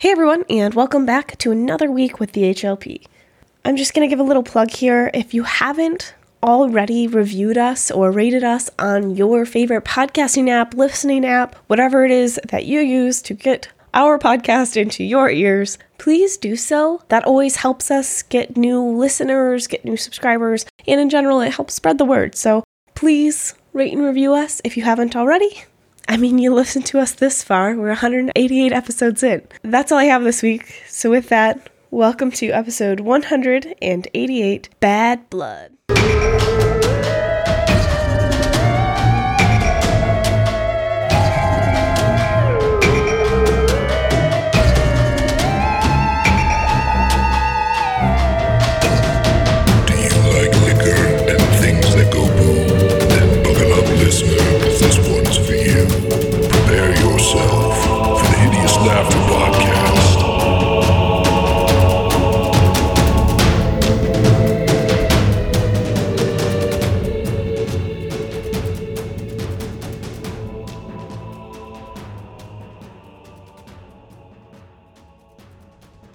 Hey everyone, and welcome back to another week with the HLP. I'm just going to give a little plug here. If you haven't already reviewed us or rated us on your favorite podcasting app, listening app, whatever it is that you use to get our podcast into your ears, please do so. That always helps us get new listeners, get new subscribers, and in general, it helps spread the word. So please rate and review us if you haven't already. I mean, you listened to us this far. We're 188 episodes in. That's all I have this week. So, with that, welcome to episode 188 Bad Blood.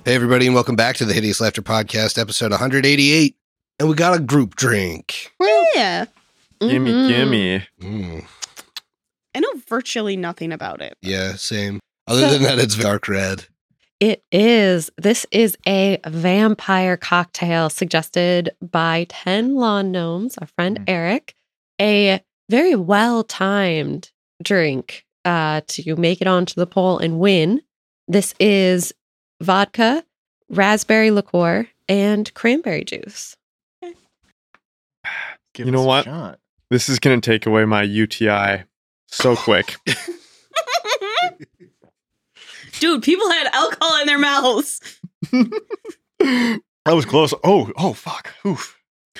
Hey, everybody, and welcome back to the Hideous Laughter Podcast, episode 188. And we got a group drink. Yeah. Gimme, Mhm. gimme. Mm, I know virtually nothing about it. yeah, same. Other than that, it's dark red. It is. This is a vampire cocktail suggested by 10 lawn gnomes, our friend Eric. A very well timed drink uh, to make it onto the poll and win. This is vodka, raspberry liqueur, and cranberry juice. Give You know what? shot. This is going to take away my UTI so quick. Dude, people had alcohol in their mouths. That was close. Oh, oh, fuck. Oof.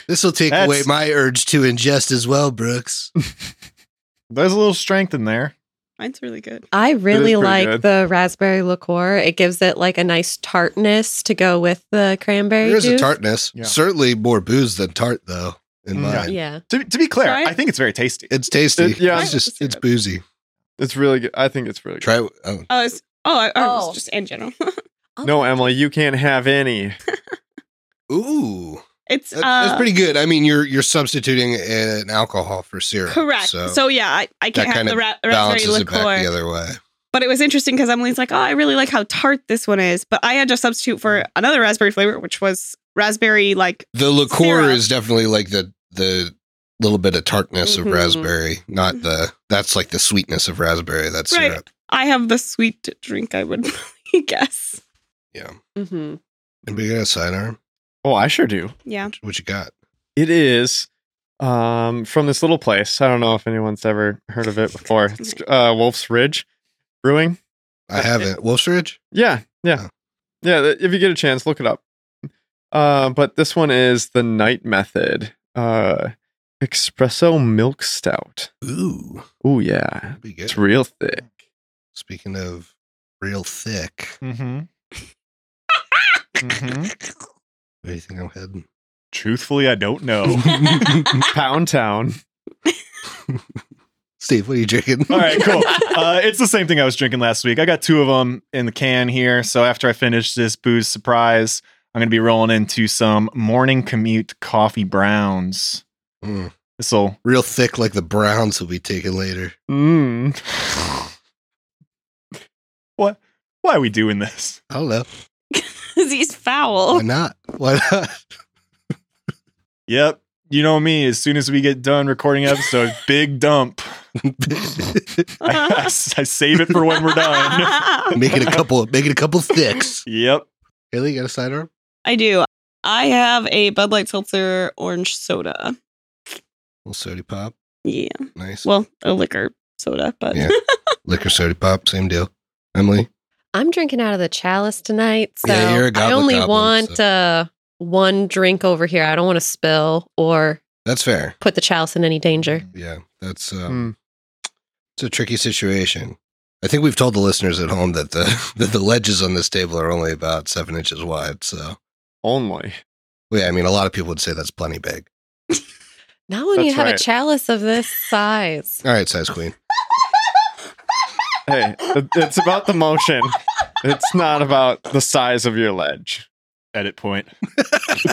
This will take That's- away my urge to ingest as well, Brooks. There's a little strength in there. Mine's really good. I really like good. the raspberry liqueur. It gives it like a nice tartness to go with the cranberry There's juice. a tartness. Yeah. Certainly more booze than tart, though, in Mm, mine. Yeah. To, to be clear, Try. I think it's very tasty. It's tasty. It- yeah. It's just, it's boozy. It's really good. I think it's really good. Try it. Oh, Oh, it's, oh, I, I Oh. was just in general. No, Emily, you can't have any. ooh. It's uh, that's pretty good. I mean, you're you're substituting an alcohol for syrup. correct. So, So, yeah, I, I can't have the ra- raspberry balances it back the other way. But it was interesting because Emily's like, oh, I really like how tart this one is. But I had to substitute for another raspberry flavor, which was raspberry like The liqueur Syrup. is definitely like the the little bit of tartness Mhm. of raspberry, not the that's like the sweetness of raspberry. That's Right. syrup. I have the sweet drink, I would guess. Yeah. Mm-hmm. And we got a sidearm. Oh, I sure do. Yeah. What you got? It is um, from this little place. I don't know if anyone's ever heard of it before. It's uh, Wolf's Ridge Brewing. I haven't. Wolf's Ridge? Yeah, yeah, Oh. yeah. If you get a chance, look it up. Uh, but this one is the Night Method uh, Espresso Milk Stout. Ooh. Ooh, yeah, be good. it's real thick. Speaking of real thick, Mm-hmm. mm-hmm. Where do you think I'm heading? Truthfully, I don't know. Pound Town. Steve, what are you drinking? All right, cool. Uh, it's the same thing I was drinking last week. I got two of them in the can here. So after I finish this booze surprise, I'm going to be rolling into some morning commute coffee browns. Mm. This will Real thick like the Browns will be taken later. Mm. what? Why are we doing this? I don't know. Because he's foul. Why not? Why not? Yep. You know me. As soon as we get done recording episode, big dump. I save it for when we're done. make it a couple make it a couple thicks. Yep. Haley, you got a sidearm? I do. I have a Bud Light Seltzer orange soda. little soda pop. Yeah. Nice. Well, a liquor soda, but Yeah. Liquor soda pop, same deal. Emily? I'm drinking out of the chalice tonight, so Yeah, you're a I goblet only goblin, want uh, one drink over here. I don't want to spill or That's fair. put the chalice in any danger. Yeah. That's um it's a tricky situation. I think we've told the listeners at home that the that the ledges on this table are only about seven inches wide. So Only. well, yeah, I mean a lot of people would say that's plenty big. Not when you have right. a chalice of this size. All right, size queen. Hey, it's about the motion. It's not about the size of your ledge. Edit point.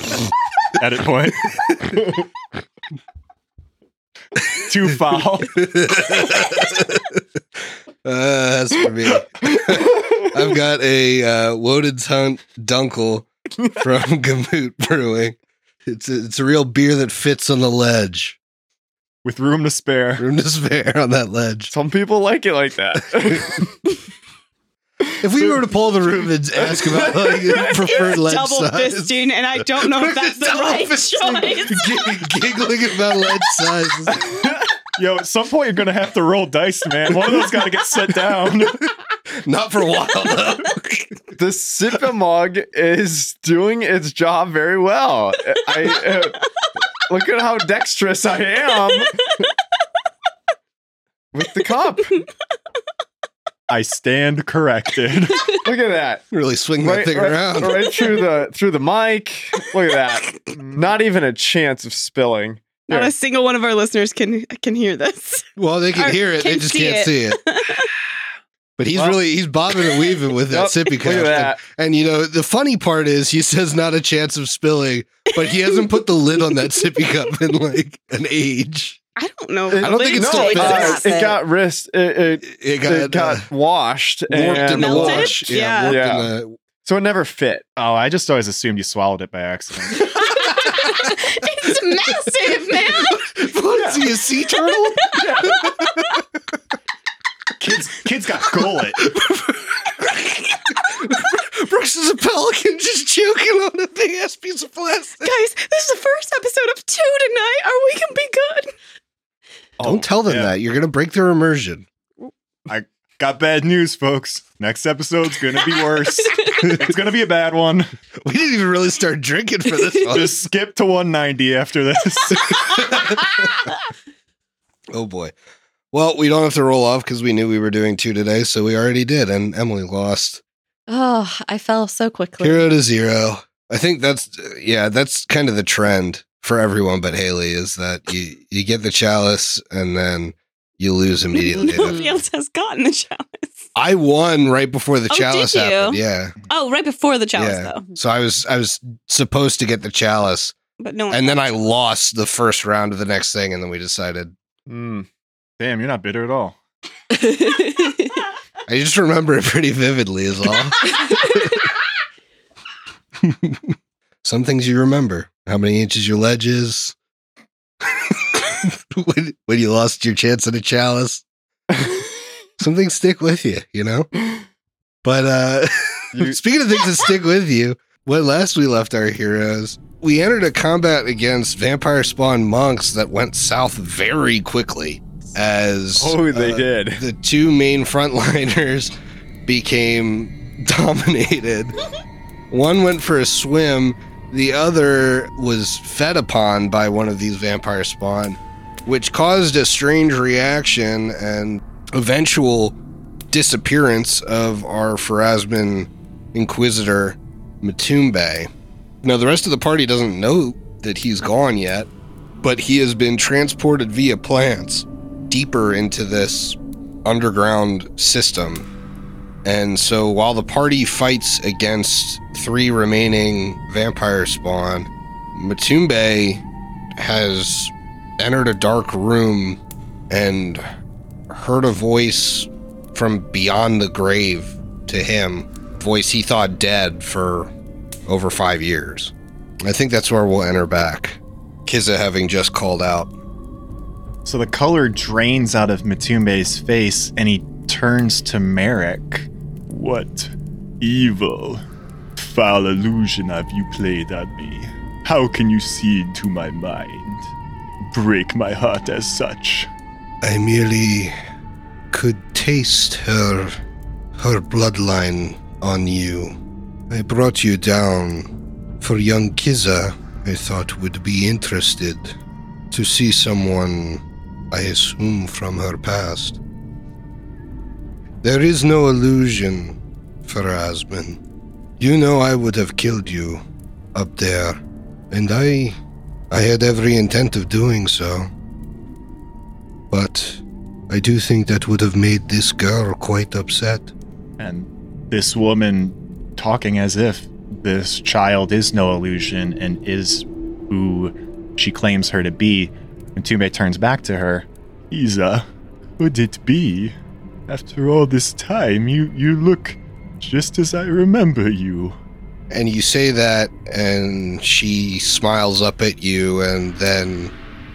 Edit point. Too foul. Uh, that's for me. I've got a uh, Woden's Hunt Dunkel from Gamoot Brewing. It's a, it's a real beer that fits on the ledge. With room to spare. Room to spare on that ledge. Some people like it like that. If we were to pull the room and ask about like preferred ledge Double size, fisting, and I don't know if that's the right fisting, choice. g- giggling about ledge sizes. Yo, at some point you're gonna have to roll dice, man. One of those gotta get set down. Not for a while though. the Sippa mug is doing its job very well. I uh, look at how dexterous I am with the cup. I stand corrected. Look at that. really swing that thing right, around. right through the through the mic. Look at that. Not even a chance of spilling. Not Here. a single one of our listeners can can hear this. Well, they can Or hear it, they just see can't it. see it. But he's Well- really he's bobbing and weaving with that Yep, sippy Look cup. at And, that. and, you know, the funny part is he says not a chance of spilling, but he hasn't put the lid on that sippy cup in like an age. I don't know. I don't think it's still no, fit. does uh, not it got wrist. It, it, It got, it got uh, washed warped in and the Melted? wash. Yeah. warped Yeah. in the so it never fit. oh, I just always assumed you swallowed it by accident. it's massive, man. What is he, a sea turtle? kids kids got gullet. Brooks is a pelican just choking on a big ass piece of plastic. Guys, this is the first episode of two tonight. Are we gonna be good? Don't oh, tell them yeah. that. You're going to break their immersion. I got bad news, folks. Next episode's gonna be worse. it's gonna be a bad one. We didn't even really start drinking for this one. Just skip to 190 after this. Oh boy. Well, we don't have to roll off because we knew we were doing two today, so we already did, and Emily lost. Oh, I fell so quickly. Hero to zero. I think that's yeah, that's kind of the trend for everyone but Haley is that you you get the chalice and then you lose immediately. Nobody else has gotten the chalice. I won right before the Oh, chalice did you? happened. Yeah. Oh, right before the chalice, yeah. though. So I was I was supposed to get the chalice But no one. and then I lost the first round of the next thing and then we decided Mm. Damn, you're not bitter at all. I just remember it pretty vividly is all. Some things you remember. How many inches your ledge is. when, when you lost your chance at a chalice. Some things stick with you, you know? But uh You- speaking of things that stick with you, when last we left our heroes, we entered a combat against vampire spawn monks that went south very quickly as Oh, they uh, did. the two main frontliners became dominated. One went for a swim, the other was fed upon by one of these vampire spawn, which caused a strange reaction and eventual disappearance of our Pharasman Inquisitor Matumbe. Now, the rest of the party doesn't know that he's gone yet, but he has been transported via plants deeper into this underground system. And so while the party fights against three remaining vampire spawn, Matumbe has entered a dark room and heard a voice from beyond the grave to him, voice he thought dead for over five years. I think that's where we'll enter back. Kiza having just called out. So the color drains out of Matumbe's face and he turns to Merrick. What evil, foul illusion have you played on me? How can you see into my mind? Break my heart as such. I merely could taste her her bloodline on you. I brought you down for young Kiza I thought would be interested to see someone I assume from her past. There is no illusion, Pharasman. You know I would have killed you up there, and I I had every intent of doing so. But I do think that would have made this girl quite upset. And this woman talking as if this child is no illusion and is who she claims her to be. And Tume turns back to her. Isa, would it be? After all this time, you, you look just as I remember you. And you say that, and she smiles up at you, and then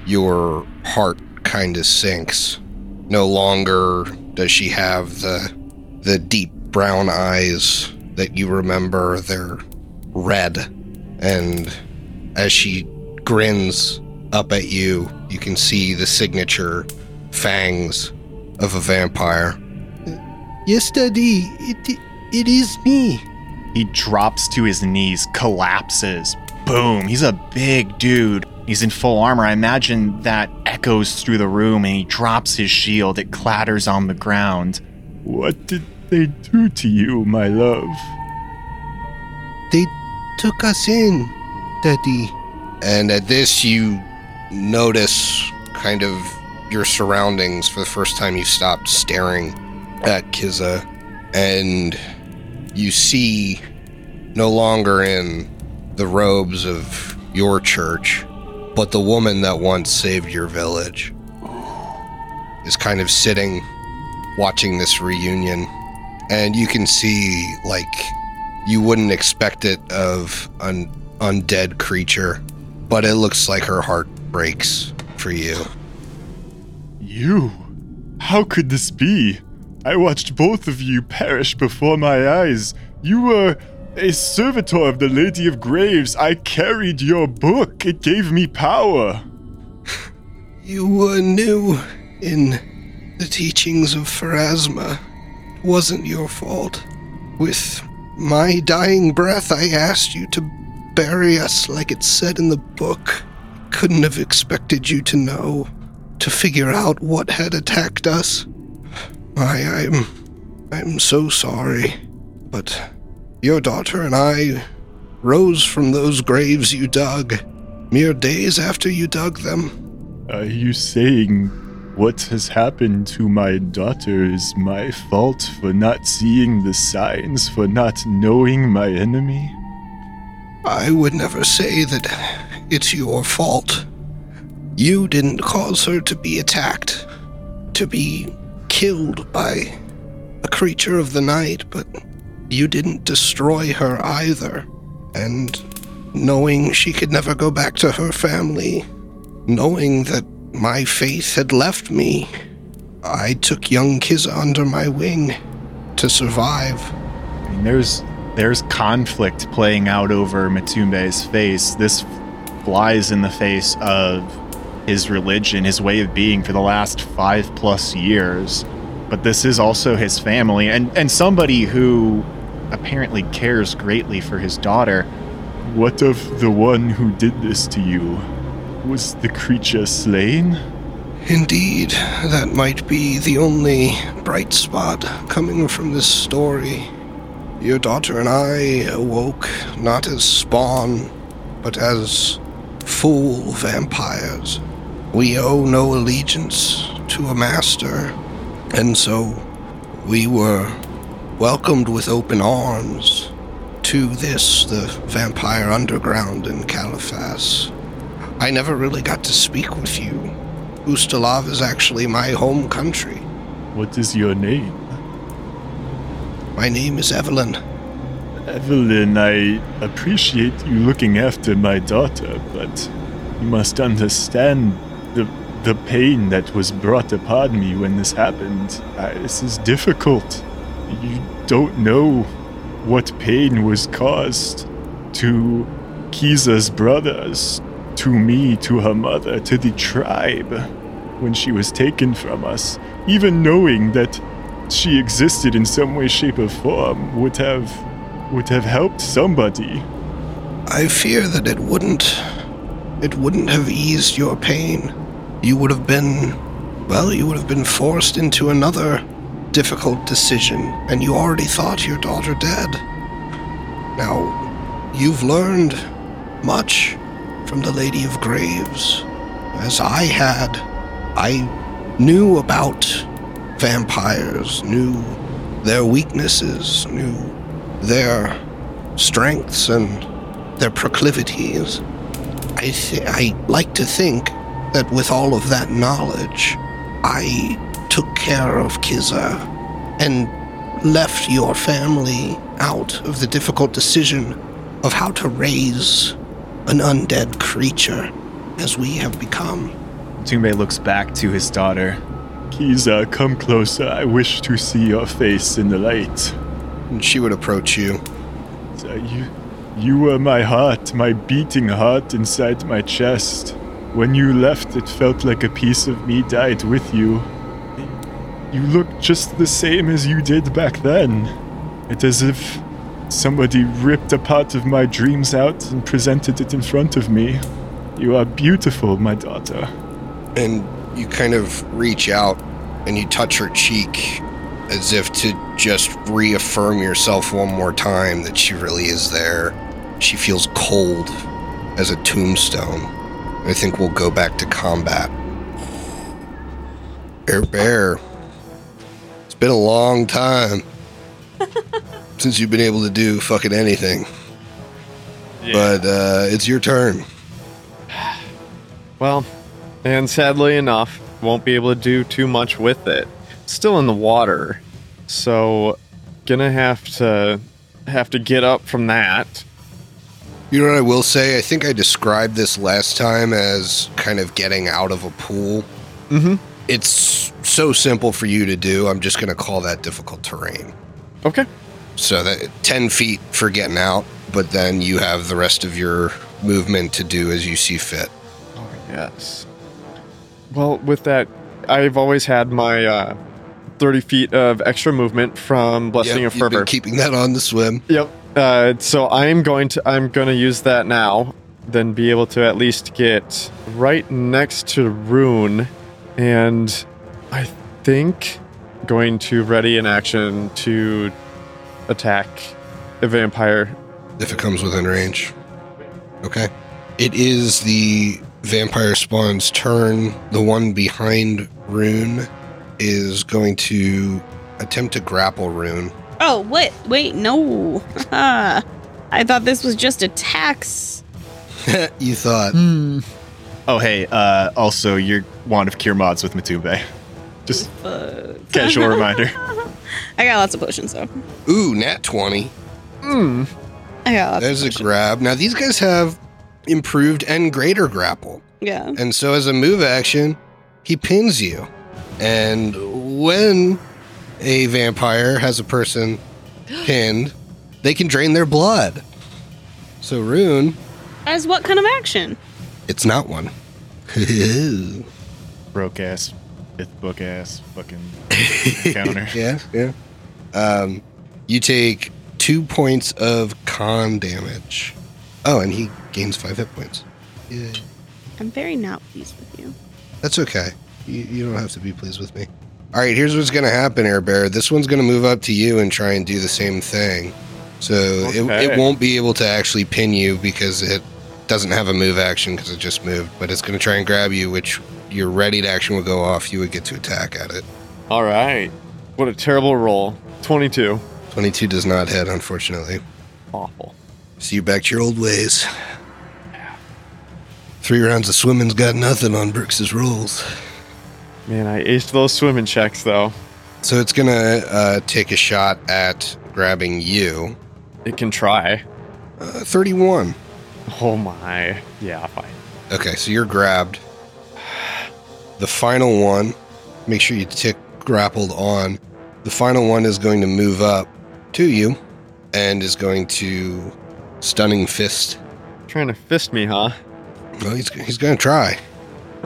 your heart kind of sinks. No longer does she have the the deep brown eyes that you remember. They're red, and as she grins up at you, you can see the signature fangs of a vampire. Yes, Daddy, it it is me. He drops to his knees, collapses. Boom. He's a big dude. He's in full armor. I imagine that echoes through the room and he drops his shield. It clatters on the ground. What did they do to you, my love? They took us in, Daddy. And at this, you notice kind of your surroundings for the first time. You stopped staring at Kiza, and you see no longer in the robes of your church, but the woman that once saved your village is kind of sitting watching this reunion. And you can see, like, you wouldn't expect it of an undead creature, but it looks like her heart breaks for you. You? How could this be? I watched both of you perish before my eyes. You were a servitor of the Lady of Graves. I carried your book. It gave me power. You were new in the teachings of Pharasma. It wasn't your fault. With my dying breath, I asked you to bury us like it said in the book. Couldn't have expected you to know, to figure out what had attacked us. I, I'm, I'm so sorry, but your daughter and I rose from those graves you dug, mere days after you dug them. Are you saying what has happened to my daughter is my fault for not seeing the signs, for not knowing my enemy? I would never say that it's your fault. You didn't cause her to be attacked, to be killed by a creature of the night, but you didn't destroy her either. And knowing she could never go back to her family, knowing that my faith had left me, I took young Kiza under my wing to survive. I mean, there's there's conflict playing out over Matumbe's face. This flies in the face of his religion, his way of being for the last five plus years. But this is also his family and, and somebody who apparently cares greatly for his daughter. What of the one who did this to you? Was the creature slain? Indeed, that might be the only bright spot coming from this story. Your daughter and I awoke not as spawn, but as full vampires. We owe no allegiance to a master, and so we were welcomed with open arms to this, the vampire underground in Caliphas. I never really got to speak with you. Ustalav is actually my home country. What is your name? My name is Evelyn. Evelyn, I appreciate you looking after my daughter, but you must understand the the pain that was brought upon me when this happened. I, this is difficult. You don't know what pain was caused to Kiza's brothers, to me, to her mother, to the tribe when she was taken from us. Even knowing that she existed in some way, shape, or form would have would have helped somebody. I fear that it wouldn't. It wouldn't have eased your pain. You would have been. Well, you would have been forced into another difficult decision, and you already thought your daughter dead. Now, you've learned much from the Lady of Graves. As I had, I knew about vampires, knew their weaknesses, knew their strengths and their proclivities. I, th- I like to think that with all of that knowledge, I took care of Kiza and left your family out of the difficult decision of how to raise an undead creature as we have become. Tumbe looks back to his daughter. Kiza, come closer. I wish to see your face in the light. And she would approach you. You, you were my heart, my beating heart inside my chest. When you left, it felt like a piece of me died with you. You look just the same as you did back then. It's as if somebody ripped a part of my dreams out and presented it in front of me. You are beautiful, my daughter. and you kind of reach out and you touch her cheek as if to just reaffirm yourself one more time that she really is there. She feels cold as a tombstone. I think we'll go back to combat. Air Bear, it's been a long time since you've been able to do fucking anything. But uh, it's your turn. Well, and sadly enough, won't be able to do too much with it. Still in the water, so gonna have to have to get up from that. You know what I will say? I think I described this last time as kind of getting out of a pool. Mhm. It's so simple for you to do. I'm just going to call that difficult terrain. Okay. So that 10 feet for getting out, but then you have the rest of your movement to do as you see fit. Oh yes. Well, with that, I've always had my uh, thirty feet of extra movement from blessing Yep, of you've been fervor. keeping that on the swim. Yep. Uh, so I'm going to I'm going to use that now, then be able to at least get right next to Rune, and I think going to ready in action to attack a vampire. if it comes within range. Okay. It is the vampire spawn's turn. The one behind Rune is going to attempt to grapple Rune. Oh, what? Wait, no. I thought this was just a tax. you thought. Oh, hey, uh, also, your Wand of Cure mods with Matumbe. Just Fuck. casual reminder. I got lots of potions, though. Ooh, nat 20. I got lots There's of a grab. Now, these guys have improved and greater grapple. yeah. And so, as a move action, he pins you. And when a vampire has a person pinned, they can drain their blood. So, Rune, As what kind of action? it's not one. Broke ass, fifth book ass, fucking counter. yeah, yeah. Um, you take two points of con damage. Oh, and he gains five hit points. Yeah, I'm very not pleased with you. that's okay. You, you don't have to be pleased with me. All right, here's what's going to happen, Air Bear. This one's going to move up to you and try and do the same thing. So it, it won't be able to actually pin you because it doesn't have a move action because it just moved. But it's going to try and grab you, which your readied action would go off. You would get to attack at it. All right. What a terrible roll. 22. 22 does not hit, unfortunately. Awful. See you back to your old ways. Three rounds of swimming's got nothing on Brooks's rolls. Man, I aced those swimming checks though. So it's gonna uh, take a shot at grabbing you. It can try. Uh, 31. Oh my. Yeah, fine. Okay, so you're grabbed. The final one, make sure you tick grappled on. The final one is going to move up to you and is going to stunning fist. Trying to fist me, huh? Well, he's, he's going to try.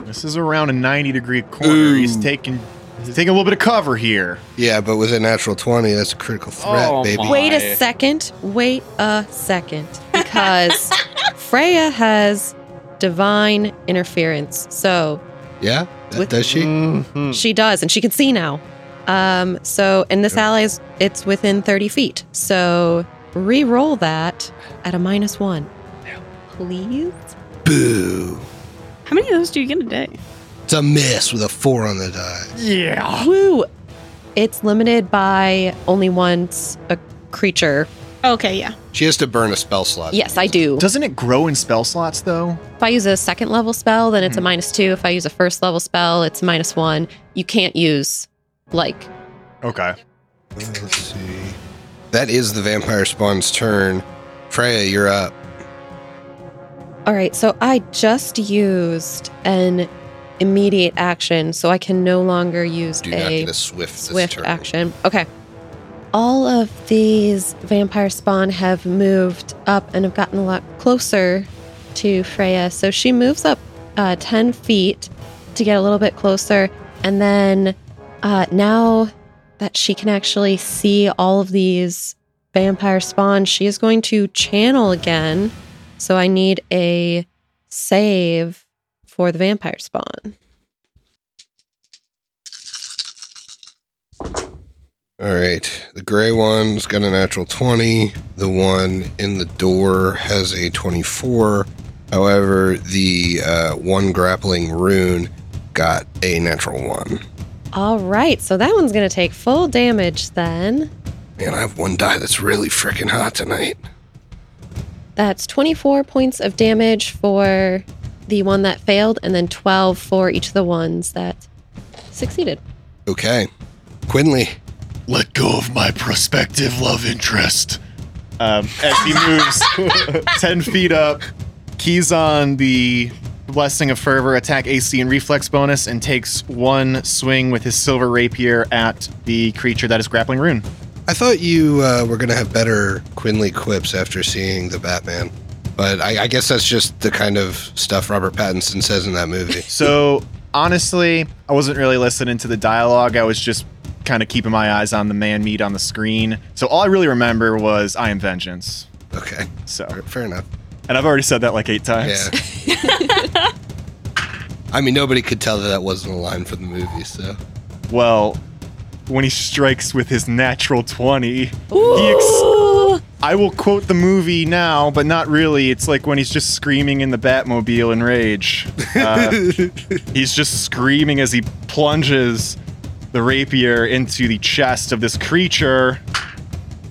This is around a 90 degree corner. He's taking he's taking a little bit of cover here. Yeah, but with a natural 20, that's a critical threat, Oh, baby. my. Wait a second. Wait a second. Because Freya has divine interference. So Yeah? That- With- does she? Mhm. she does, and she can see now. Um, so, and this ally is it's within 30 feet. So re roll that at a minus one. Please? Boo. How many of those do you get a day? It's a miss with a four on the die. Yeah. Woo! it's limited by only once a creature. Okay, yeah. She has to burn a spell slot. Yes, I do. Doesn't it grow in spell slots though? If I use a second level spell, then it's a hmm. minus two. If I use a first level spell, it's minus one. You can't use like Okay. Let's see. That is the vampire spawn's turn. Freya, you're up. All right, so I just used an immediate action, so I can no longer use Do a a swift swift action. Okay. All of these vampire spawn have moved up and have gotten a lot closer to Freya. So she moves up uh, 10 feet to get a little bit closer. And then uh, now that she can actually see all of these vampire spawn, she is going to channel again. So I need a save for the vampire spawn. All right. The gray one's got a natural 20. The one in the door has a 24. However, the uh, one grappling rune got a natural one. All right, so that one's going to take full damage then. Man, I have one die that's really freaking hot tonight. That's 24 points of damage for the one that failed, and then 12 for each of the ones that succeeded. Okay. Quinley. Let go of my prospective love interest. Um, as he moves 10 feet up, keys on the Blessing of Fervor attack AC and reflex bonus, and takes one swing with his silver rapier at the creature that is grappling rune. I thought you uh, were going to have better Quinley quips after seeing the Batman. But I, I guess that's just the kind of stuff Robert Pattinson says in that movie. So, honestly, I wasn't really listening to the dialogue. I was just kind of keeping my eyes on the man meat on the screen. So, all I really remember was I am vengeance. Okay. So, Fair enough. and I've already said that like eight times. Yeah. I mean, nobody could tell that that wasn't a line from the movie, so. Well, when he strikes with his natural 20, he ex- I will quote the movie now, but not really. It's like when he's just screaming in the Batmobile in rage. Uh, he's just screaming as he plunges the rapier into the chest of this creature.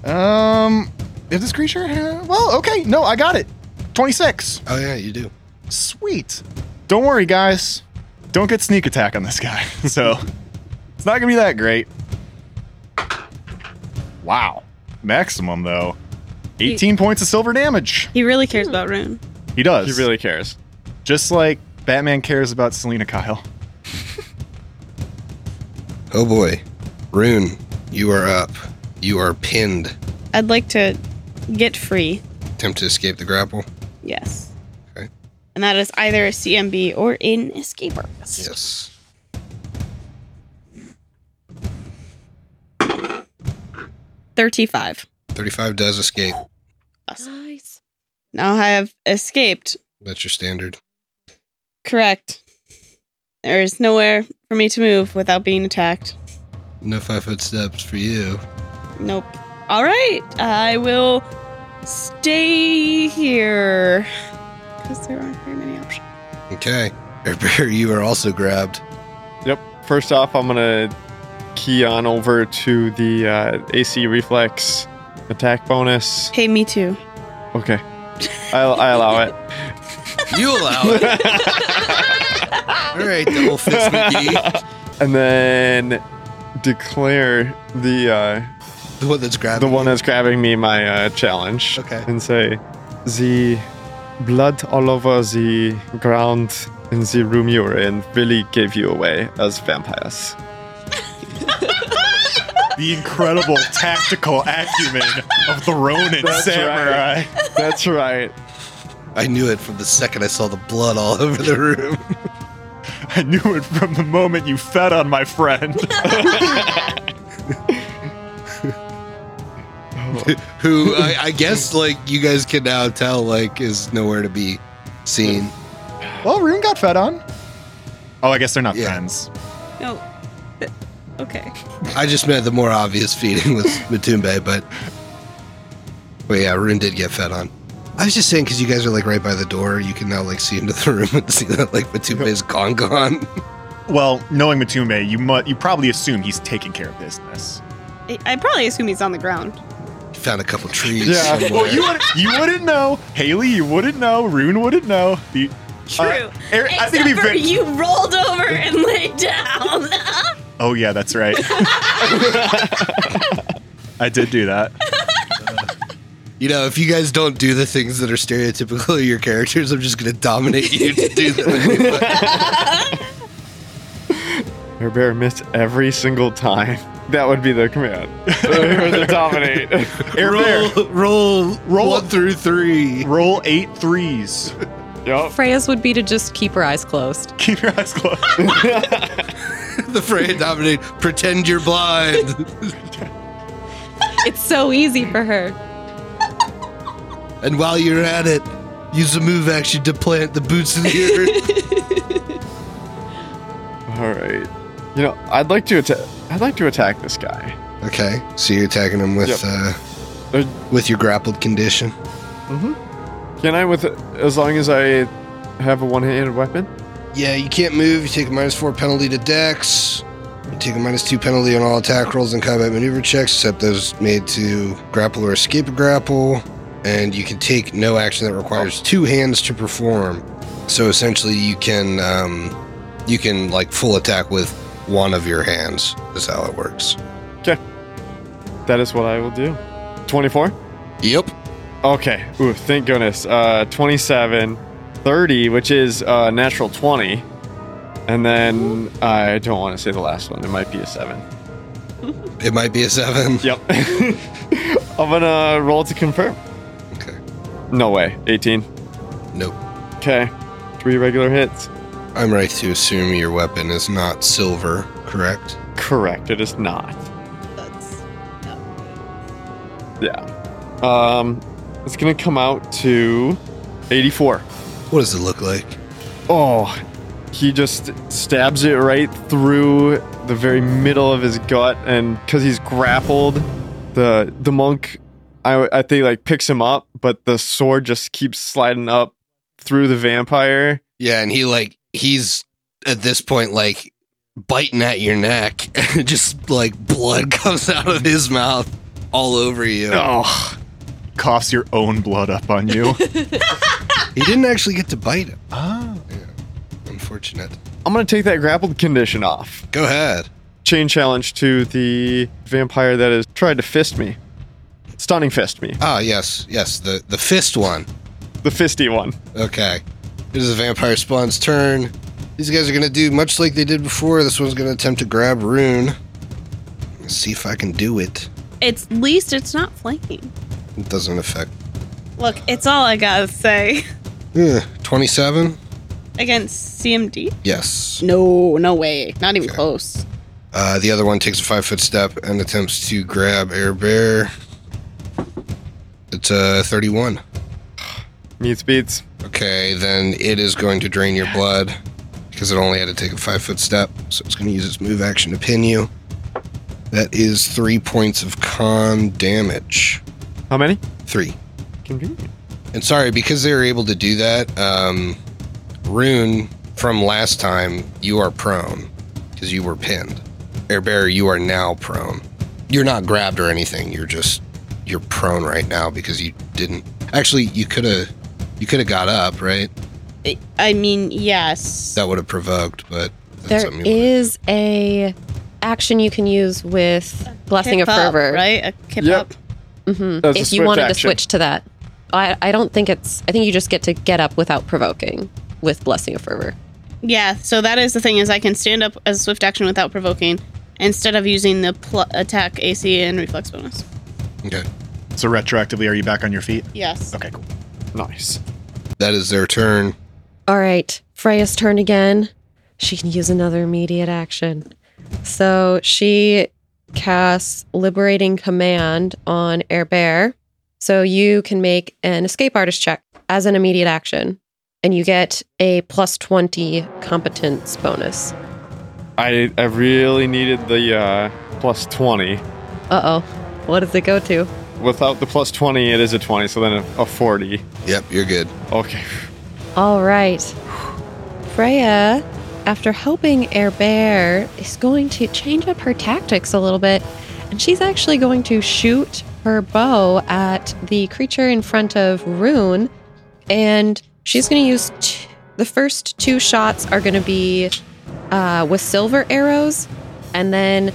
Um, is this creature? Well, okay, no, I got it. 26. Oh, yeah, you do. Sweet. Don't worry, guys. Don't get sneak attack on this guy. So it's not gonna be that great. Wow. Maximum though. 18 points of silver damage. He really cares about Rune. He does. He really cares. just like Batman cares about Selina Kyle. Oh boy. Rune, you are up. You are pinned. I'd like to get free. Attempt to escape the grapple. Yes. Okay. And that is either a CMB or an escape artist. Yes. Thirty-five. 35 does escape. Nice. Now I have escaped. That's your standard. Correct. There is nowhere for me to move without being attacked. No five foot steps for you. Nope. All right. I will stay here because there aren't very many options. Okay. Bear, you are also grabbed. Yep. First off, I'm gonna key on over to the uh, AC reflex attack bonus. Hey, me too. Okay, I, I allow it. You allow it. All right, double fist McGee. and then declare the uh, The one that's grabbing. the one that's grabbing me my uh, challenge. Okay. And say the blood all over the ground in the room you're in really gave you away as vampires. The incredible tactical acumen of the Ronin That's samurai. That's right. I knew it from the second I saw the blood all over the room. I knew it from the moment you fed on my friend. Oh. Who I, I guess like you guys can now tell like is nowhere to be seen. well, Rune got fed on. Oh, I guess they're not Yeah. friends. No. Th- Okay. I just meant the more obvious feeding was Matumbe, but but yeah, Rune did get fed on. I was just saying because you guys are like right by the door, you can now like see into the room and see that like Matumbe's gone gone. Well, knowing Matumbe, you mu- you probably assume he's taking care of business. I, I probably assume he's on the ground. He Found a couple trees. Yeah. somewhere. Well, you wouldn't, you wouldn't know. Haley, you wouldn't know. Rune wouldn't know. The, True. Uh, Eric, I think it'd be for very. you rolled over and laid down. Oh yeah, that's right. I did do that. You know, if you guys don't do the things that are stereotypical of your characters, I'm just going to dominate you to do them. Air Bear missed every single time. That would be the command. to dominate. Air Bear, roll, roll, Roll. one through three. roll eight threes. Yup. Freya's would be to just keep her eyes closed. Keep your eyes closed. The Freya dominate. Pretend you're blind. It's so easy for her. and while you're at it, use the move action to plant the boots in the earth. All right. You know, I'd like to attack. I'd like to attack this guy. okay, so you're attacking him with Yep. uh, Uh, with your grappled condition. Can I, with as long as I have a one-handed weapon? Yeah, you can't move. You take a minus four penalty to Dex. You take a minus two penalty on all attack rolls and combat maneuver checks, except those made to grapple or escape a grapple. And you can take no action that requires two hands to perform. So essentially, you can um, you can like full attack with one of your hands. Is how it works. Okay, that is what I will do. Twenty-four. Yep. Okay. Ooh, thank goodness. Uh, 27, 30, which is uh, natural 20. And then I don't want to say the last one. It might be a seven. It might be a seven. Yep. I'm gonna roll to confirm. Okay. No way. 18. Nope. Okay. Three regular hits. I'm right to assume your weapon is not silver, correct? Correct. It is not. That's Yeah. Um, it's gonna come out to 84. What does it look like? Oh, he just stabs it right through the very middle of his gut, and because he's grappled, the the monk, I I think like picks him up, but the sword just keeps sliding up through the vampire. Yeah, and he like he's at this point like biting at your neck, and just like blood comes out of his mouth all over you. Oh, Coughs your own blood up on you. He didn't actually get to bite him. oh. Yeah. Unfortunate. I'm gonna take that grappled condition off. Go ahead. Chain challenge to the vampire that has tried to fist me, stunning fist me, Ah, yes, yes, the the fist one. the fisty one. Okay. It is is a vampire spawn's turn. These guys are gonna do much like they did before. This one's gonna attempt to grab Rune. Let's see if I can do it. It's least it's not flanking. It doesn't affect. Look, it's all I gotta say Ugh, 27? against CMD. Yes. No, no way. Not even close. Uh, the other one takes a five foot step and attempts to grab Air Bear. It's a 31. Meets beats. Okay, then it is going to drain your blood because it only had to take a five foot step. So it's going to use its move action to pin you. That is three points of con damage. How many? Three. Convenient. And sorry, because they were able to do that, um, Rune, from last time, you are prone because you were pinned. Air Bear, you are now prone. You're not grabbed or anything. You're just you're prone right now because you didn't. Actually, you could have you could have got up, right? I- I mean, yes. That would have provoked, but that's There something you is a action you can use with Blessing Kip of up, Fervor. right? A kip Yep. up. hmm That's a If you swift wanted to switch to that, I I don't think it's. I think you just get to get up without provoking with Blessing of Fervor. Yeah, so that is the thing is I can stand up as swift action without provoking instead of using the pl- attack AC and reflex bonus. Okay, So retroactively, are you back on your feet? Yes. Okay, cool. Nice. that is their turn. All right, Freya's turn again. She can use another immediate action. So she casts Liberating Command on Air Bear. So you can make an escape artist check as an immediate action, and you get a plus 20 competence bonus. I I really needed the uh, plus twenty. Uh oh. What does it go to? Without the plus twenty, it is a twenty. So then a, a forty. Yep, you're good. Okay. All right. Freya after helping Air Bear, is going to change up her tactics a little bit. And she's actually going to shoot her bow at the creature in front of Rune. And she's going to use t- the first two shots are going to be uh, with silver arrows. And then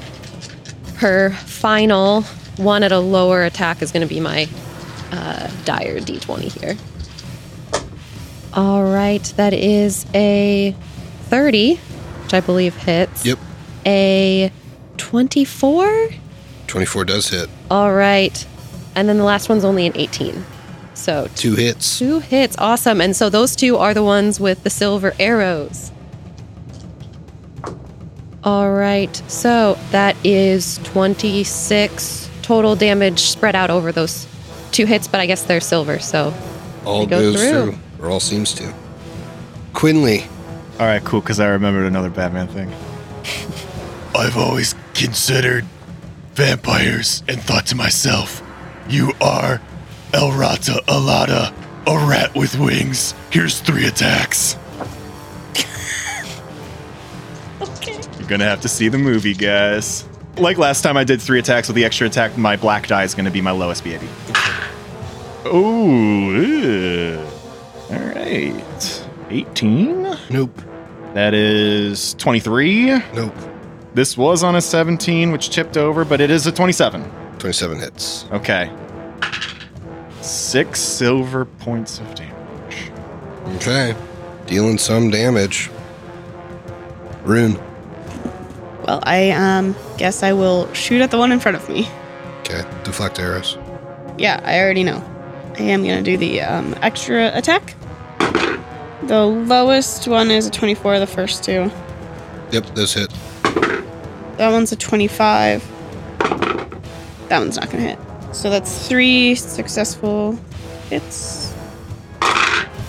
her final one at a lower attack is going to be my uh, dire d20 here. All right, that is a 30, which I believe hits. Yep. A 24? 24 does hit. All right. And then the last one's only an 18. So Two hits. two hits. Awesome. And so those two are the ones with the silver arrows. All right. So that is 26 total damage spread out over those two hits, but I guess they're silver. So All They go goes through. through. Or all seems to. Quinley. All right, cool, because I remembered another Batman thing. I've always considered vampires and thought to myself, you are Elrata Alada, a rat with wings. Here's three attacks. You're gonna have to see the movie, guys. Like last time, I did three attacks with the extra attack. My black die is gonna be my lowest BAB. Oh, all right. 18. Nope. That is 23. Nope. This was on a 17, which tipped over, but it is a 27. 27 hits. Okay. Six silver points of damage. Okay. Dealing some damage. Rune. Well, I um guess I will shoot at the one in front of me. Okay. Deflect arrows. Yeah, I already know. I am gonna do the um, extra attack. The lowest one is a 24. The first two. Yep, those hit. That one's a 25. That one's not gonna hit. So that's three successful hits,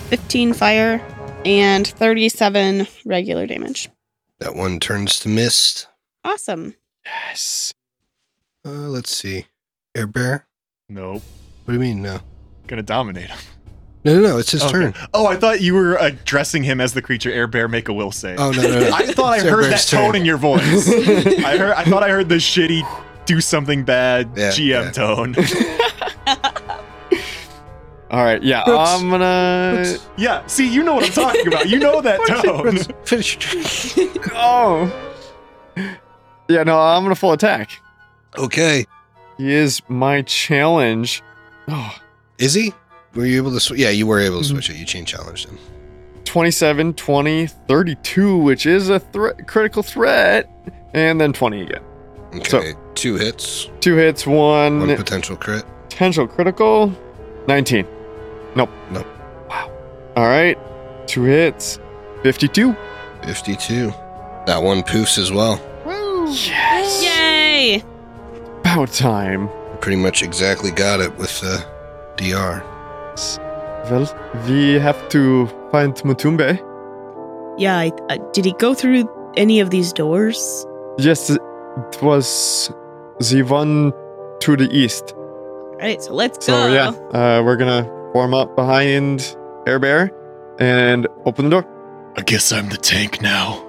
15 fire, and 37 regular damage. That one turns to mist. Awesome. Yes. Uh, let's see. Air Bear? Nope. What do you mean, no? Gonna dominate him. No, no, no. It's his Okay. turn. Oh, I thought you were addressing him as the creature. Air Bear, make a will save. Oh, no, no, no. I thought I It's Air heard that Bear's tone in your voice. I heard. I thought I heard the shitty do something bad Yeah, GM yeah. tone. All right. Yeah. Brooks. I'm gonna. Brooks. yeah. See, you know what I'm talking about. You know that tone. Finish. Oh. Yeah. No. I'm gonna full attack. Okay. He is my challenge. Oh. Is he? Were you able to switch? Yeah, you were able to mm-hmm. switch it. You chain challenged him. 27, 20, 32, which is a thre- critical threat, and then 20 again. Okay. Two hits. Two hits, one, One potential crit. potential critical, 19. Nope. Nope. Wow. All right. Two hits, 52. 52. That one poofs as well. Yes. Yay! About time. Pretty much exactly got it with the DR. Well, we have to find Matumbe. Yeah, I, uh, did he go through any of these doors? Yes, it was the one to the east. All right, so let's So go. yeah, uh, we're gonna warm up behind Air Bear and open the door. I guess I'm the tank now.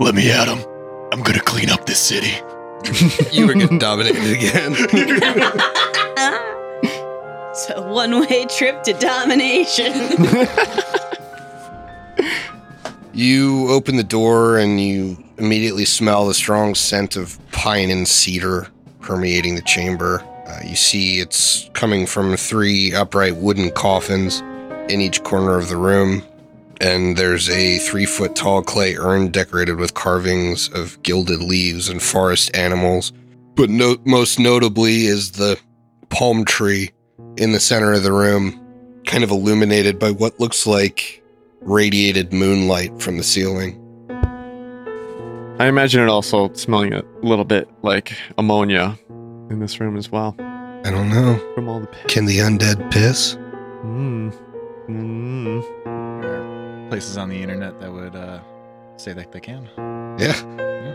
Let me at him. I'm gonna clean up this city. you were getting dominated again. It's a one-way trip to domination. You open the door and you immediately smell the strong scent of pine and cedar permeating the chamber. Uh, you see it's coming from three upright wooden coffins in each corner of the room. And there's a three foot tall clay urn decorated with carvings of gilded leaves and forest animals. But no- most notably is the palm tree in the center of the room, kind of illuminated by what looks like radiated moonlight from the ceiling. I imagine it also smelling a little bit like ammonia in this room as well I don't know. from all the pit. Can the undead piss? Mm. Mm. Places on the internet that would uh, say that they can. Yeah.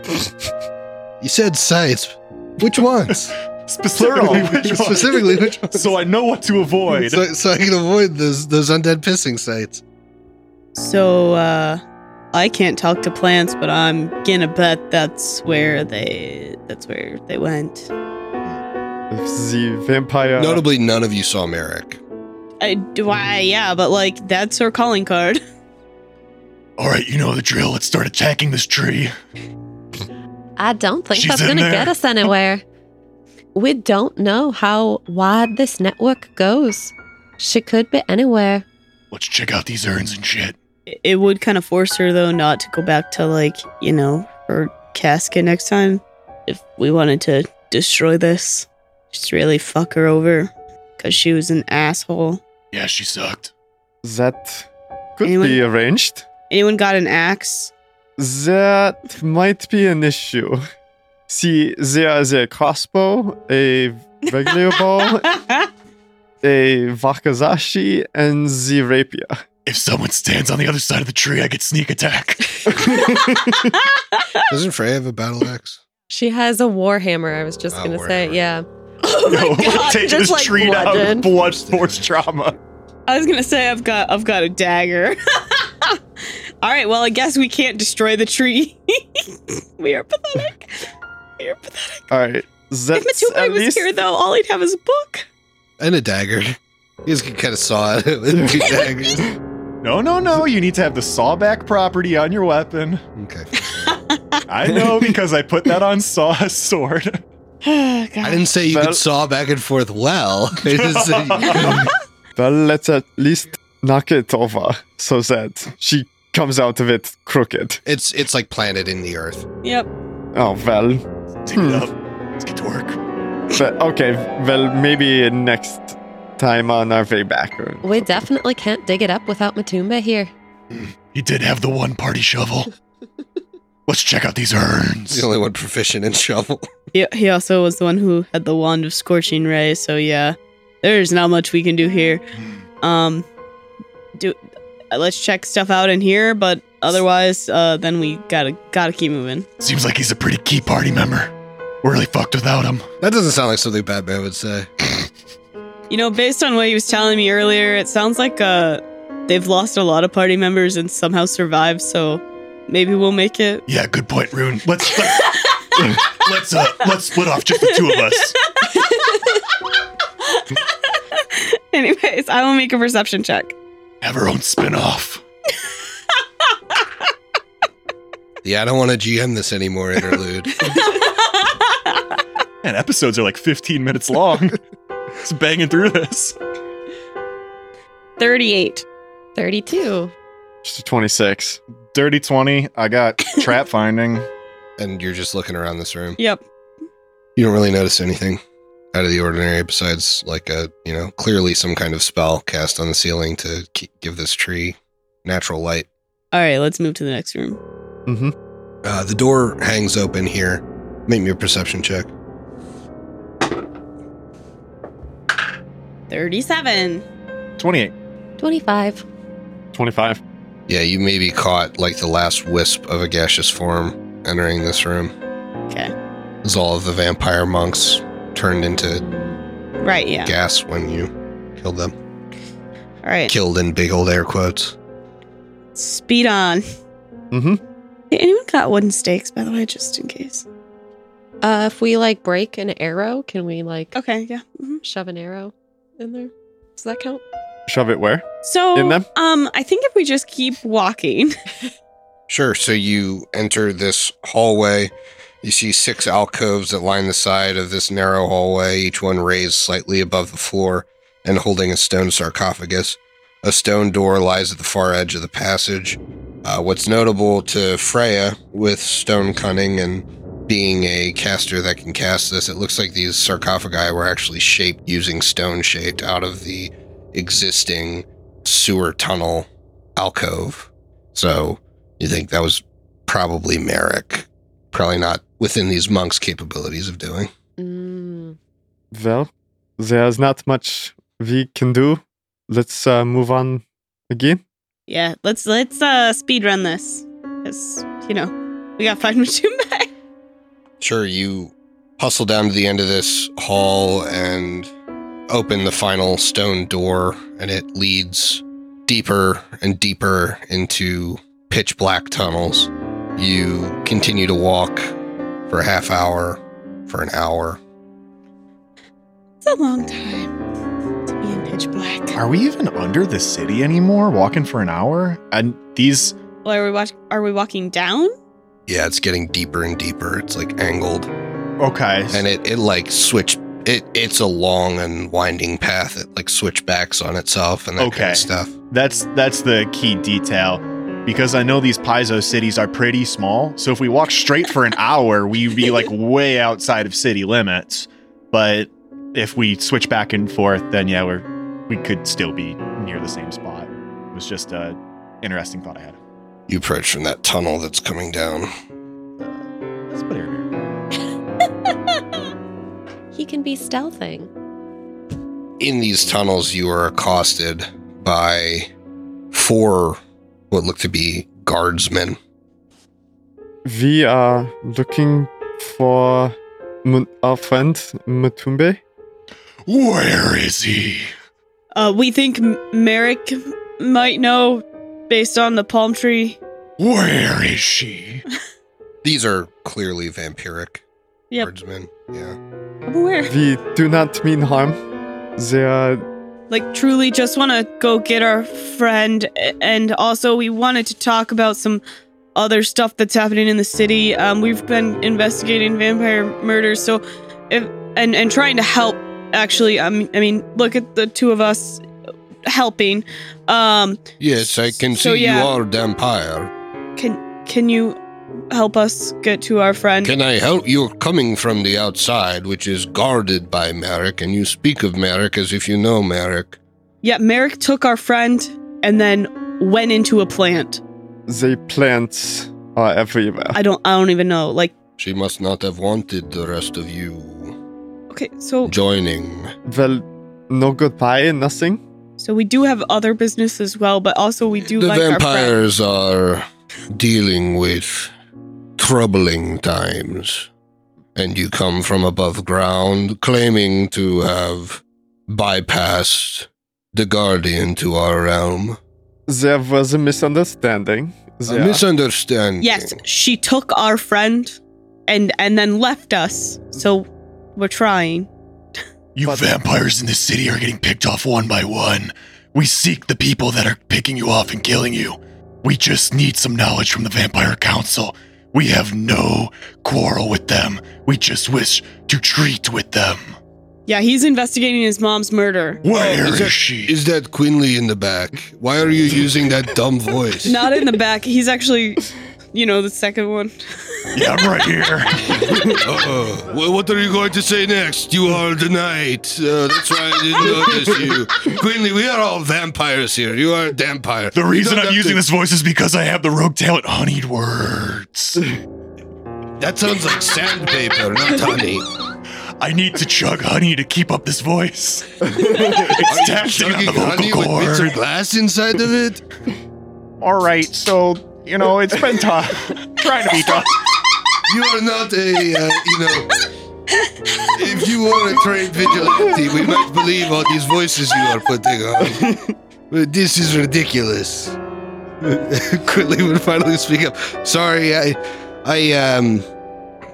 You said sites. Which ones? Specifically, which one? Specifically, which ones? so I know what to avoid. so, so I can avoid those those undead pissing sites. so, uh, I can't talk to plants, but I'm gonna bet that's where they that's where they went. The vampire. Notably, none of you saw Merrick. I do I yeah, but like that's her calling card. All right, you know the drill. Let's start attacking this tree. I don't think She's that's going to there. get us anywhere. We don't know how wide this network goes. She could be anywhere. Let's check out these urns and shit. It- It would kind of force her though not to go back to like, you know, her casket next time if we wanted to destroy this. Just really fuck her over cuz she was an asshole. Yeah, she sucked. That could Anyone- be arranged. Anyone got an axe? That might be an issue. See, there is a crossbow, a regular bow, a wakizashi, and the rapier. If someone stands on the other side of the tree, I get sneak attack. Doesn't Freya have a battle axe? She has a warhammer. I was just Oh, going to say, warhammer. yeah. oh my Yo, we're god, taking just this like tree down bludgeon. with blood sports trauma. I was gonna say I've got I've got a dagger. All right, well I guess we can't destroy the tree. we are pathetic. We are pathetic. All right. That's if Matumbe at was least here though, all he'd have is a book. And a dagger. You just can kind of saw it with two daggers. No, no, no. You need to have the sawback property on your weapon. Okay. I know because I put that on Saw's sword. I didn't say you Well- could saw back and forth well. I just said you could. Well, let's at least knock it over so that she comes out of it crooked. It's it's like planted in the earth. Yep. Oh, well. Take it up. Let's get to work. But, okay, well, maybe next time on our way back. or- We definitely can't dig it up without Matumbe here. He did have the one party shovel. Let's check out these urns. the only one proficient in shovel. He, he also was the one who had the wand of scorching ray, so yeah. There's not much we can do here. Um do uh, let's check stuff out in here, but otherwise uh then we got to got to keep moving. Seems like he's a pretty key party member. We're really fucked without him. That doesn't sound like something Batman would say. You know, based on what he was telling me earlier, it sounds like uh they've lost a lot of party members and somehow survived, so maybe we'll make it. Yeah, good point, Rune. Let's let, let's uh let's split off just the two of us. Anyways, I will make a perception check. Have our own spin-off. Yeah, I don't want to GM this anymore, interlude. And episodes are like 15 minutes long. Just banging through this. 38. 32. Just a 26. Dirty 20. I got trap finding. and you're just looking around this room. Yep. You don't really notice anything out of the ordinary besides like a, you know, clearly some kind of spell cast on the ceiling to keep, give this tree natural light. All right, let's move to the next room. Mm-hmm. Uh, the door hangs open here. Make me a perception check. 37. 28. 25. 25. Yeah, you may be caught like the last wisp of a gaseous form entering this room. Okay. As all of the vampire monks turned into Right, yeah. gas when you killed them. All right. Killed in big old air quotes. Speed on. Mm-hmm. Anyone got wooden stakes, by the way, just in case? Uh, if we like break an arrow, can we like Okay, yeah. mhm. shove an arrow in there? Does that count? Shove it where? So, In them? um, I think if we just keep walking, Sure. So you enter this hallway. You see six alcoves that line the side of this narrow hallway, each one raised slightly above the floor and holding a stone sarcophagus. A stone door lies at the far edge of the passage. Uh, what's notable to Freya, with stone cunning and being a caster that can cast this, it looks like these sarcophagi were actually shaped using stone shaped out of the existing sewer tunnel alcove. So you think that was probably Merrick. Probably not within these monks' capabilities of doing. Mm. Well, there's not much we can do. Let's uh, move on again. yeah, let's let's uh speed run this, because you know we got five minutes back. Sure, you hustle down to the end of this hall and open the final stone door, and it leads deeper and deeper into pitch black tunnels. You continue to walk for a half hour, for an hour. It's a long time to be in pitch black. Are we even under the city anymore? Walking for an hour? And these. Well, are we watch- Are we walking down? Yeah, it's getting deeper and deeper. It's like angled. Okay. and it, it like switch it it's a long and winding path it like switchbacks on itself and that kind of stuff That's that's the key detail because I know these Paizo cities are pretty small. So if we walk straight for an hour, we'd be like way outside of city limits. But if we switch back and forth, then yeah, we're we could still be near the same spot. It was just a interesting thought I had. You approach from that tunnel that's coming down Let's put it here. He can be stealthing. in these tunnels you are accosted by four what look to be guardsmen We are looking for Mun- our friend Matumbe. Where is he? Uh, we think M- Merrick might know based on the palm tree. Where is she? these are clearly vampiric Yep. guardsmen yeah I'm aware. We do not mean harm. They are Like, truly just want to go get our friend. And also, we wanted to talk about some other stuff that's happening in the city. Um, we've been investigating vampire murders, so if and and trying to help. Actually, I mean, I mean, look at the two of us helping. Um, yes i can So, see yeah. you are vampire can can you help us get to our friend? can i help you're coming from the outside which is guarded by merrick and you speak of merrick as if you know merrick yeah, Merrick took our friend and then went into a plant. The plants are everywhere. I don't I don't even know. Like, she must not have wanted the rest of you okay, so joining well, no goodbye, nothing. So we do have other business as well, but also we do the like our friend. vampires are dealing with troubling times and you come from above ground claiming to have bypassed the guardian to our realm There was a misunderstanding. a misunderstanding Yes, she took our friend and and then left us. So we're trying. You But- vampires in this city are getting picked off one by one. We seek the people that are picking you off and killing you. We just need some knowledge from the Vampire Council. We have no quarrel with them. We just wish to treat with them. Yeah, he's investigating his mom's murder. Where oh, is is, that- she? is that quinley in the back why are you using that dumb voice Not in the back. He's actually, you know, the second one. yeah, I'm right here. Uh-oh. Well, what are you going to say next? You are the knight. Uh, that's why I didn't notice you. Quinley, we are all vampires here. You are a vampire. The reason I'm using to- this voice is because I have the rogue talent honeyed words. That sounds like sandpaper, not honey. I need to chug honey to keep up this voice. it's taxing on the Chugging honey vocal with bits of glass inside of it? All right, so you know it's been tough. Trying to be tough. You are not a, uh, you know. If you were a trained vigilante, we might believe all these voices you are putting on. But this is ridiculous. Quinley would finally speak up. Sorry, I, I, um,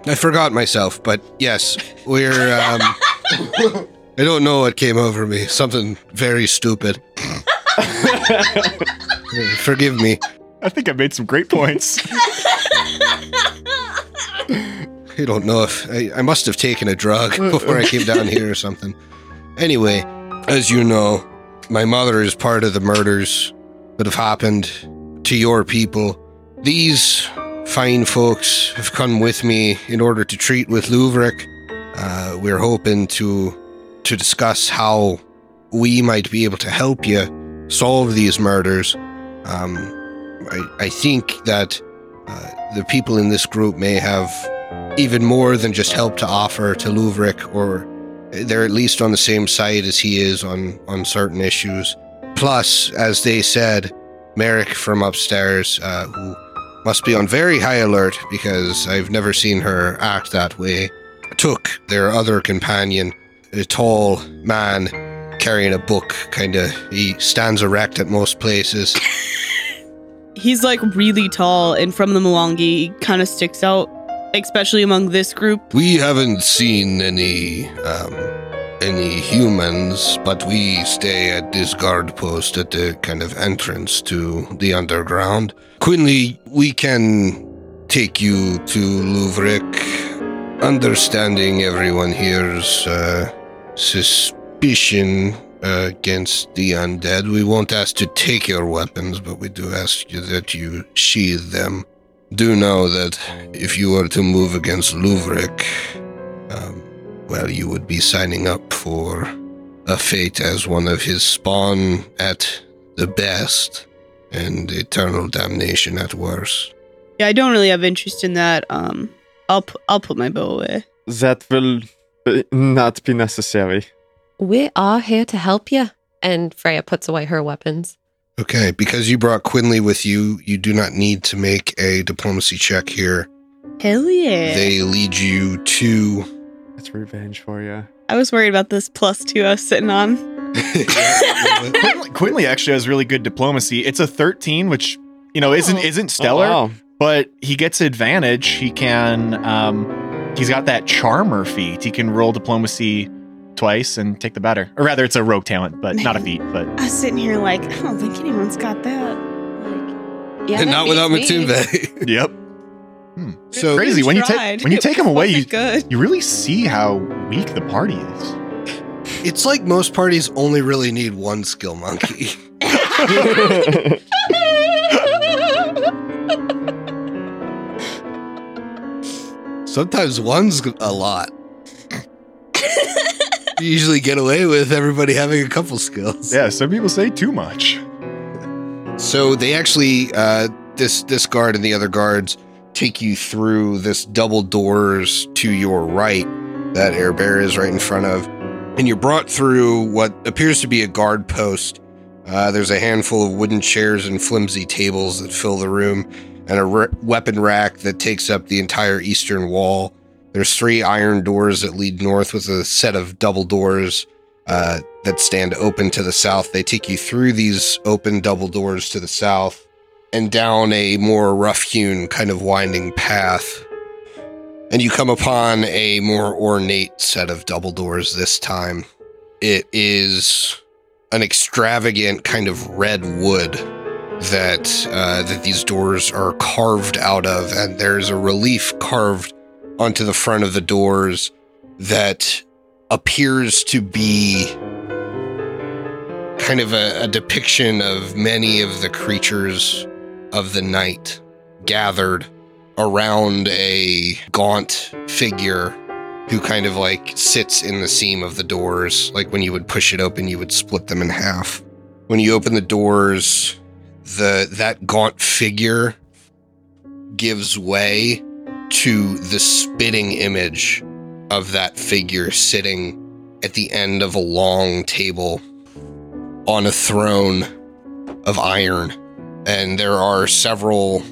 I forgot myself. But yes, we're. Um, I don't know what came over me. Something very stupid. Forgive me. I think I made some great points. I don't know if I, I must have taken a drug before I came down here or something. Anyway, as you know, my mother is part of the murders that have happened to your people. These fine folks have come with me in order to treat with Luvrik. Uh, we're hoping to to discuss how we might be able to help you solve these murders. Um, I, I think that uh, the people in this group may have even more than just help to offer to Luvrik, or they're at least on the same side as he is on, on certain issues. Plus, as they said, Merrick from upstairs, uh, who must be on very high alert because I've never seen her act that way, took their other companion, a tall man carrying a book, kind of, he stands erect at most places. he's like really tall, and from the Mwangi, kind of sticks out, especially among this group. We haven't seen any um, any humans, but we stay at this guard post at the kind of entrance to the underground. Quinley, we can take you to Luvrik. Understanding everyone here's uh, suspicion uh, against the undead, we won't ask to take your weapons, but we do ask you that you sheathe them. Do know that if you were to move against Luvrik, um, well, you would be signing up for a fate as one of his spawn at the best, and eternal damnation at worst. Yeah, I don't really have interest in that. Um, I'll pu- I'll put my bow away. That will uh, not be necessary. We are here to help you. And Freya puts away her weapons. Okay, because you brought Quinley with you, you do not need to make a diplomacy check here. Hell yeah! They lead you to. It's revenge for you. I was worried about this plus two I was sitting on. Quinley, Quinley actually has really good diplomacy. It's a 13, which you know isn't Oh. isn't stellar, Oh, wow. but he gets advantage. He can um he's got that charmer feat. He can roll diplomacy twice and take the better. Or rather it's a rogue talent, but not a feat, but I was sitting here like, I don't think anyone's got that. Like, Yeah, and not without beats me. Matumbe. yep. Hmm. so Crazy when you take when you It take him away, you good. you really see how weak the party is. it's like most parties only really need one skill monkey. Sometimes one's a lot. You usually get away with everybody having a couple skills. Yeah, some people say too much. So they actually, uh, this this guard and the other guards take you through this double doors to your right that air bear is right in front of, and you're brought through what appears to be a guard post. Uh, there's a handful of wooden chairs and flimsy tables that fill the room, and a re- weapon rack that takes up the entire eastern wall. There's three iron doors that lead north with a set of double doors uh, that stand open to the south. They take you through these open double doors to the south and down a more rough hewn, kind of winding path. And you come upon a more ornate set of double doors this time. It is an extravagant kind of red wood that uh, that these doors are carved out of, and there's a relief carved onto the front of the doors that appears to be kind of a, a depiction of many of the creatures of the night gathered around a gaunt figure who kind of like sits in the seam of the doors. Like when you would push it open, you would split them in half. When you open the doors, the that gaunt figure gives way to the spitting image of that figure sitting at the end of a long table on a throne of iron. And there are several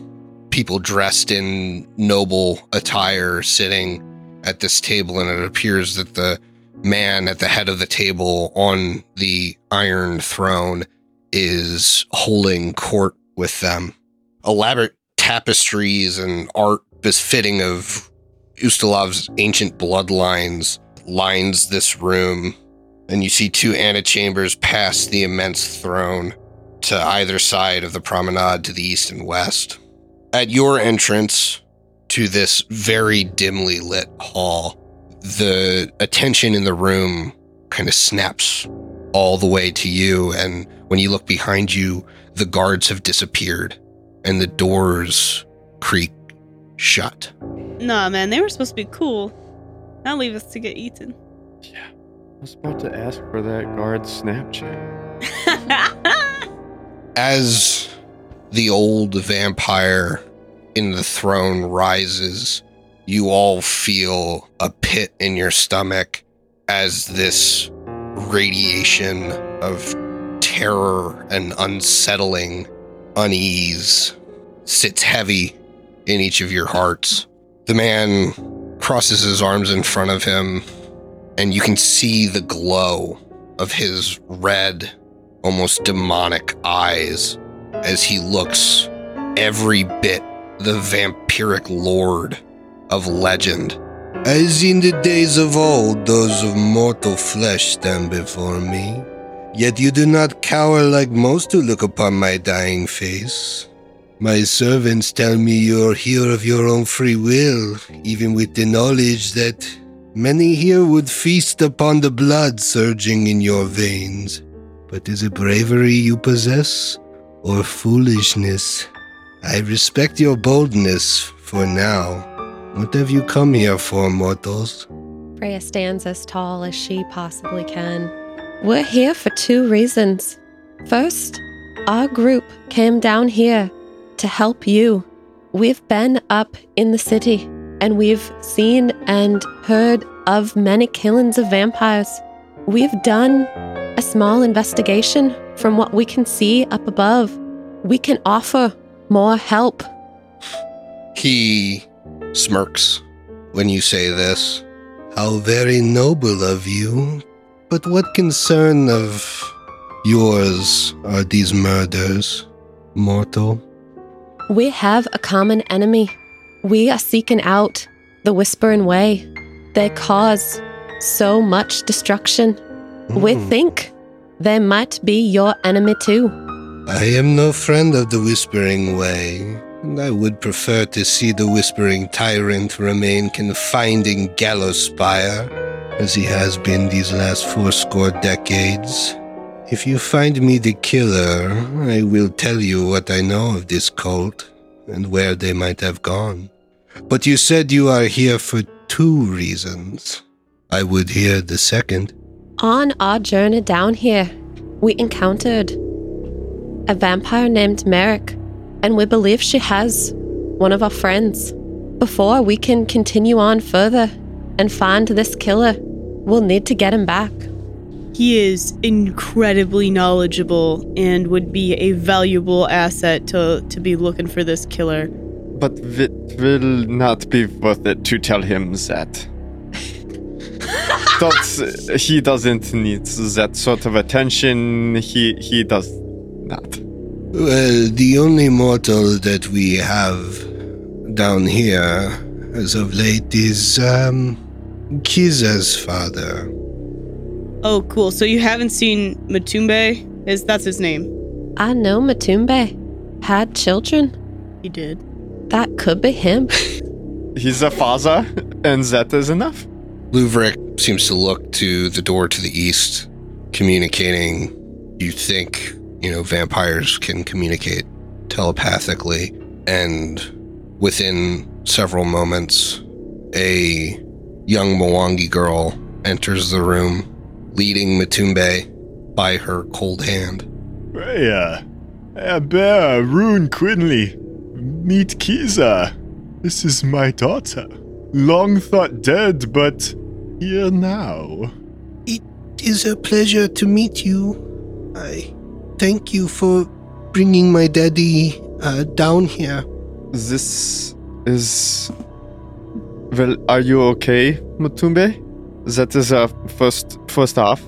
people dressed in noble attire sitting at this table, and it appears that the man at the head of the table on the iron throne is holding court with them. Elaborate tapestries and art befitting of Ustalav's ancient bloodlines lines this room, and you see two antechambers past the immense throne to either side of the promenade to the east and west. At your entrance to this very dimly lit hall, the attention in the room kind of snaps all the way to you, and when you look behind you, the guards have disappeared and the doors creak shut. Nah, man, they were supposed to be cool. Now leave us to get eaten. Yeah. I was about to ask for that guard's Snapchat. As the old vampire in the throne rises, you all feel a pit in your stomach as this radiation of terror and unsettling unease sits heavy in each of your hearts. The man crosses his arms in front of him, and you can see the glow of his red, almost demonic eyes as he looks every bit the vampiric lord of legend. As in the days of old, those of mortal flesh stand before me. Yet you do not cower like most who look upon my dying face. My servants tell me you are here of your own free will, even with the knowledge that many here would feast upon the blood surging in your veins. But is it bravery you possess, or foolishness? I respect your boldness for now. What have you come here for, mortals? Freya stands as tall as she possibly can. We're here for two reasons. First, our group came down here to help you. We've been up in the city and we've seen and heard of many killings of vampires. We've done a small investigation from what we can see up above. We can offer more help. He smirks when you say this. How very noble of you. But what concern of yours are these murders, mortal? We have a common enemy. We are seeking out the Whispering Way. They cause so much destruction. We Hmm. think they might be your enemy too. I am no friend of the Whispering Way, and I would prefer to see the Whispering Tyrant remain confined in Gallows Spire, as he has been these last fourscore decades. If you find me the killer, I will tell you what I know of this cult and where they might have gone. But you said you are here for two reasons. I would hear the second. On our journey down here, we encountered a vampire named Merrick, and we believe she has one of our friends. Before we can continue on further and find this killer, we'll need to get him back. He is incredibly knowledgeable and would be a valuable asset to to be looking for this killer. But it will not be worth it to tell him that. Don't, he doesn't need that sort of attention. He he does not. Well, the only mortal that we have down here as of late is, um, Kiza's father. Oh, cool. So you haven't seen Matumbe? Is that's his name? I know Matumbe had children. He did. That could be him. He's a Faza, and that is enough. Luvrik seems to look to the door to the east, communicating. You think, you know, vampires can communicate telepathically, and within several moments, a young Mwangi girl enters the room, leading Matumbe by her cold hand. Freya, uh, uh, Bear, uh, Rune Quinley, meet Kiza. This is my daughter. Long thought dead, but here now. It is a pleasure to meet you. I thank you for bringing my daddy uh, down here. This is. Well, are you okay, Matumbe? That is our first first off.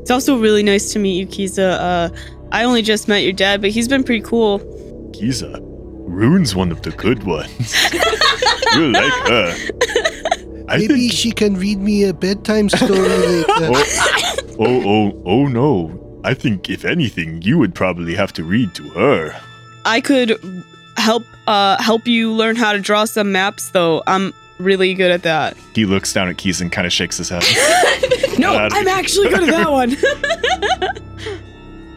It's also really nice to meet you, Kiza. Uh, I only just met your dad, but he's been pretty cool. Kiza, Rune's one of the good ones. you like her. I Maybe think. she can read me a bedtime story later. Oh, oh, oh, oh no. I think, if anything, you would probably have to read to her. I could help uh help you learn how to draw some maps, though. I'm really good at that. He looks down at Kiza and kind of shakes his head. No, Uh, I'm actually good at that one.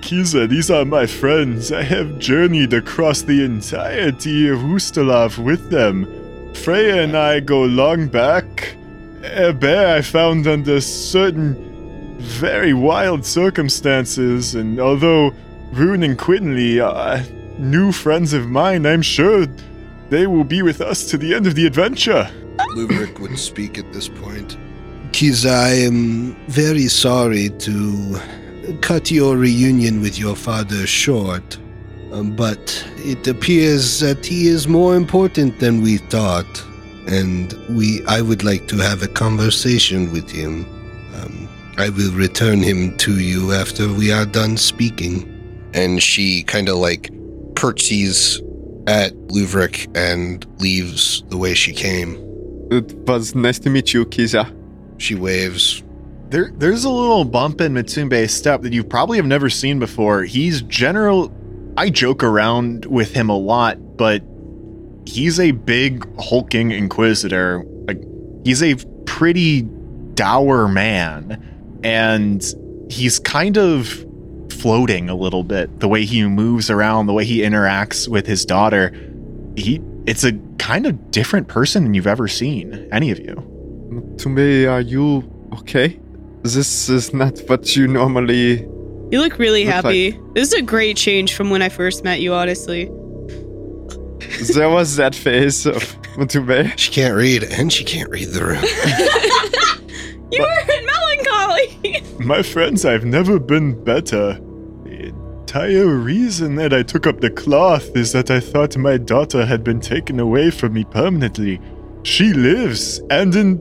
Kiza, these are my friends. I have journeyed across the entirety of Ustalav with them. Freya and I go long back. A bear I found under certain very wild circumstances, and although Rune and Quinley are new friends of mine, I'm sure they will be with us to the end of the adventure. Luvrik would speak at this point. Kiza, I am very sorry to cut your reunion with your father short, um, but it appears that he is more important than we thought, and we I would like to have a conversation with him. Um, I will return him to you after we are done speaking. And she kind of like curtsies at Luvrik and leaves the way she came. It was nice to meet you, Kiza. She waves. There, there's a little bump in Matumbe's step that you probably have never seen before. He's general. I joke around with him a lot, but he's a big hulking inquisitor. Like he's a pretty dour man, and he's kind of floating a little bit. The way he moves around, the way he interacts with his daughter, he it's a kind of different person than you've ever seen. Any of you. To me, are you okay? This is not what you normally. You look really Look happy. This is a great change from when I first met you, honestly. there was that phase of Tumbe. She can't read, and she can't read the room. You were in melancholy. My friends, I've never been better. The entire reason that I took up the cloth is that I thought my daughter had been taken away from me permanently. She lives, and in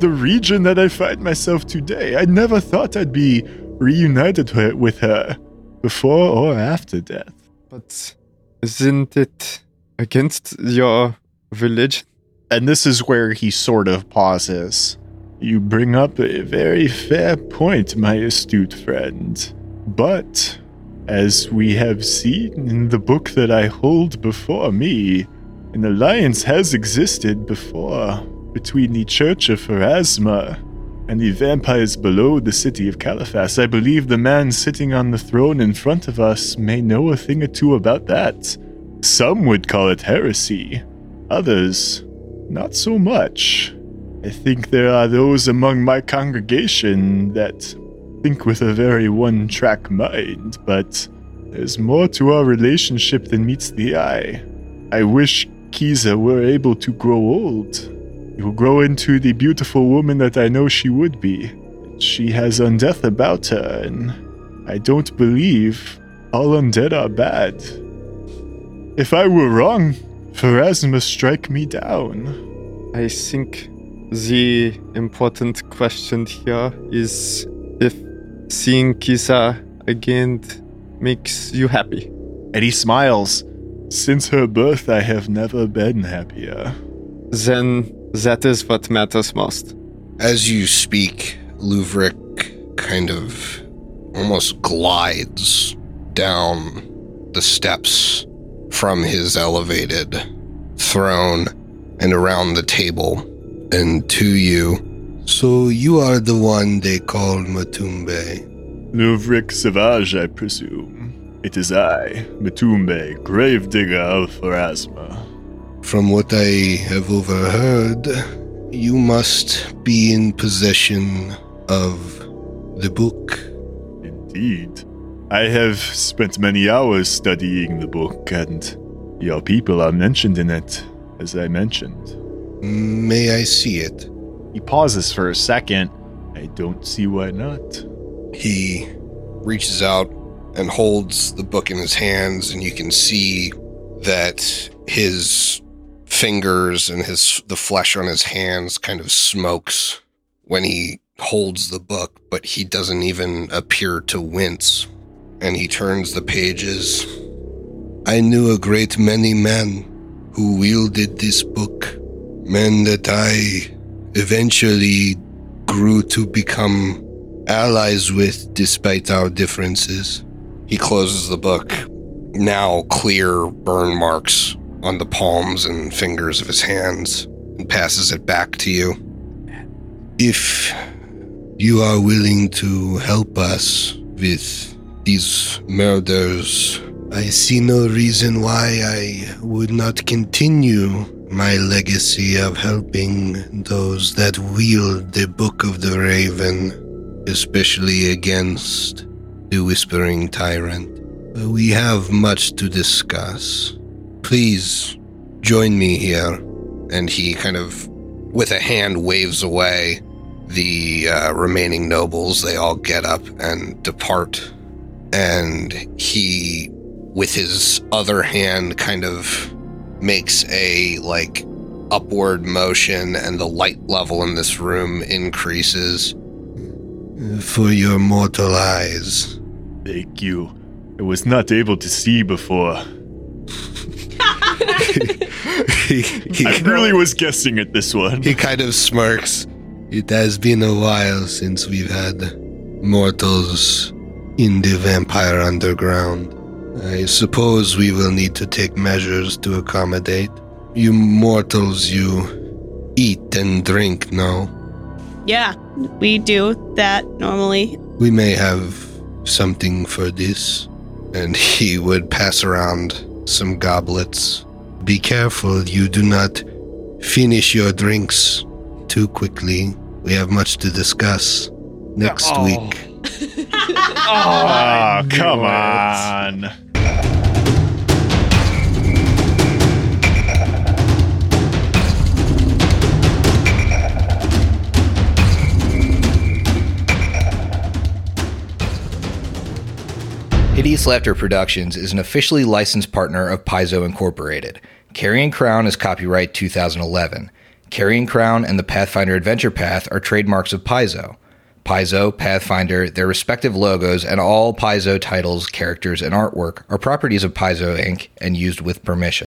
the region that I find myself today, I never thought I'd be reunited with her before or after death. But isn't it against your religion? And this is where he sort of pauses. You bring up a very fair point, my astute friend. But, as we have seen in the book that I hold before me, an alliance has existed before between the Church of Pharasma and the vampires below the city of Caliphas. I believe the man sitting on the throne in front of us may know a thing or two about that. Some would call it heresy, others, not so much. I think there are those among my congregation that think with a very one track mind, but there's more to our relationship than meets the eye. I wish Kiza were able to grow old. You will grow into the beautiful woman that I know she would be. She has undeath about her, and I don't believe all undead are bad. If I were wrong, Pharasma strike me down. I think the important question here is if seeing Kiza again makes you happy. And he smiles. Since her birth, I have never been happier. Then that is what matters most. As you speak, Luvrik kind of almost glides down the steps from his elevated throne and around the table and to you. So you are the one they call Matumbe. Luvrik Savage, I presume. It is I, Matumbe, gravedigger of Pharasma. From what I have overheard, you must be in possession of the book. Indeed. I have spent many hours studying the book, and your people are mentioned in it, as I mentioned. May I see it? He pauses for a second. I don't see why not. He reaches out and holds the book in his hands, and you can see that his fingers and his the flesh on his hands kind of smokes when he holds the book, but he doesn't even appear to wince. And he turns the pages. I knew a great many men who wielded this book, men that I eventually grew to become allies with despite our differences. He closes the book, now clear burn marks on the palms and fingers of his hands, and passes it back to you. If you are willing to help us with these murders, I see no reason why I would not continue my legacy of helping those that wield the Book of the Raven, especially against the Whispering Tyrant. We have much to discuss. Please join me here. And he kind of, with a hand, waves away the uh, remaining nobles. They all get up and depart. And he, with his other hand, kind of makes a like upward motion, and the light level in this room increases. For your mortal eyes. Thank you. I was not able to see before. he, he, I really was guessing at this one. he kind of smirks. It has been a while since we've had mortals in the vampire underground. I suppose we will need to take measures to accommodate. You mortals, you eat and drink, no? Yeah, we do that normally. We may have something for this. And he would pass around some goblets. Be careful you do not finish your drinks too quickly. We have much to discuss next Oh. week. Oh, come on. Hideous Laughter Productions is an officially licensed partner of Paizo Incorporated. Carrion Crown is copyright 2011. Carrion Crown and the Pathfinder Adventure Path are trademarks of Paizo. Paizo, Pathfinder, their respective logos, and all Paizo titles, characters, and artwork are properties of Paizo Inc. and used with permission.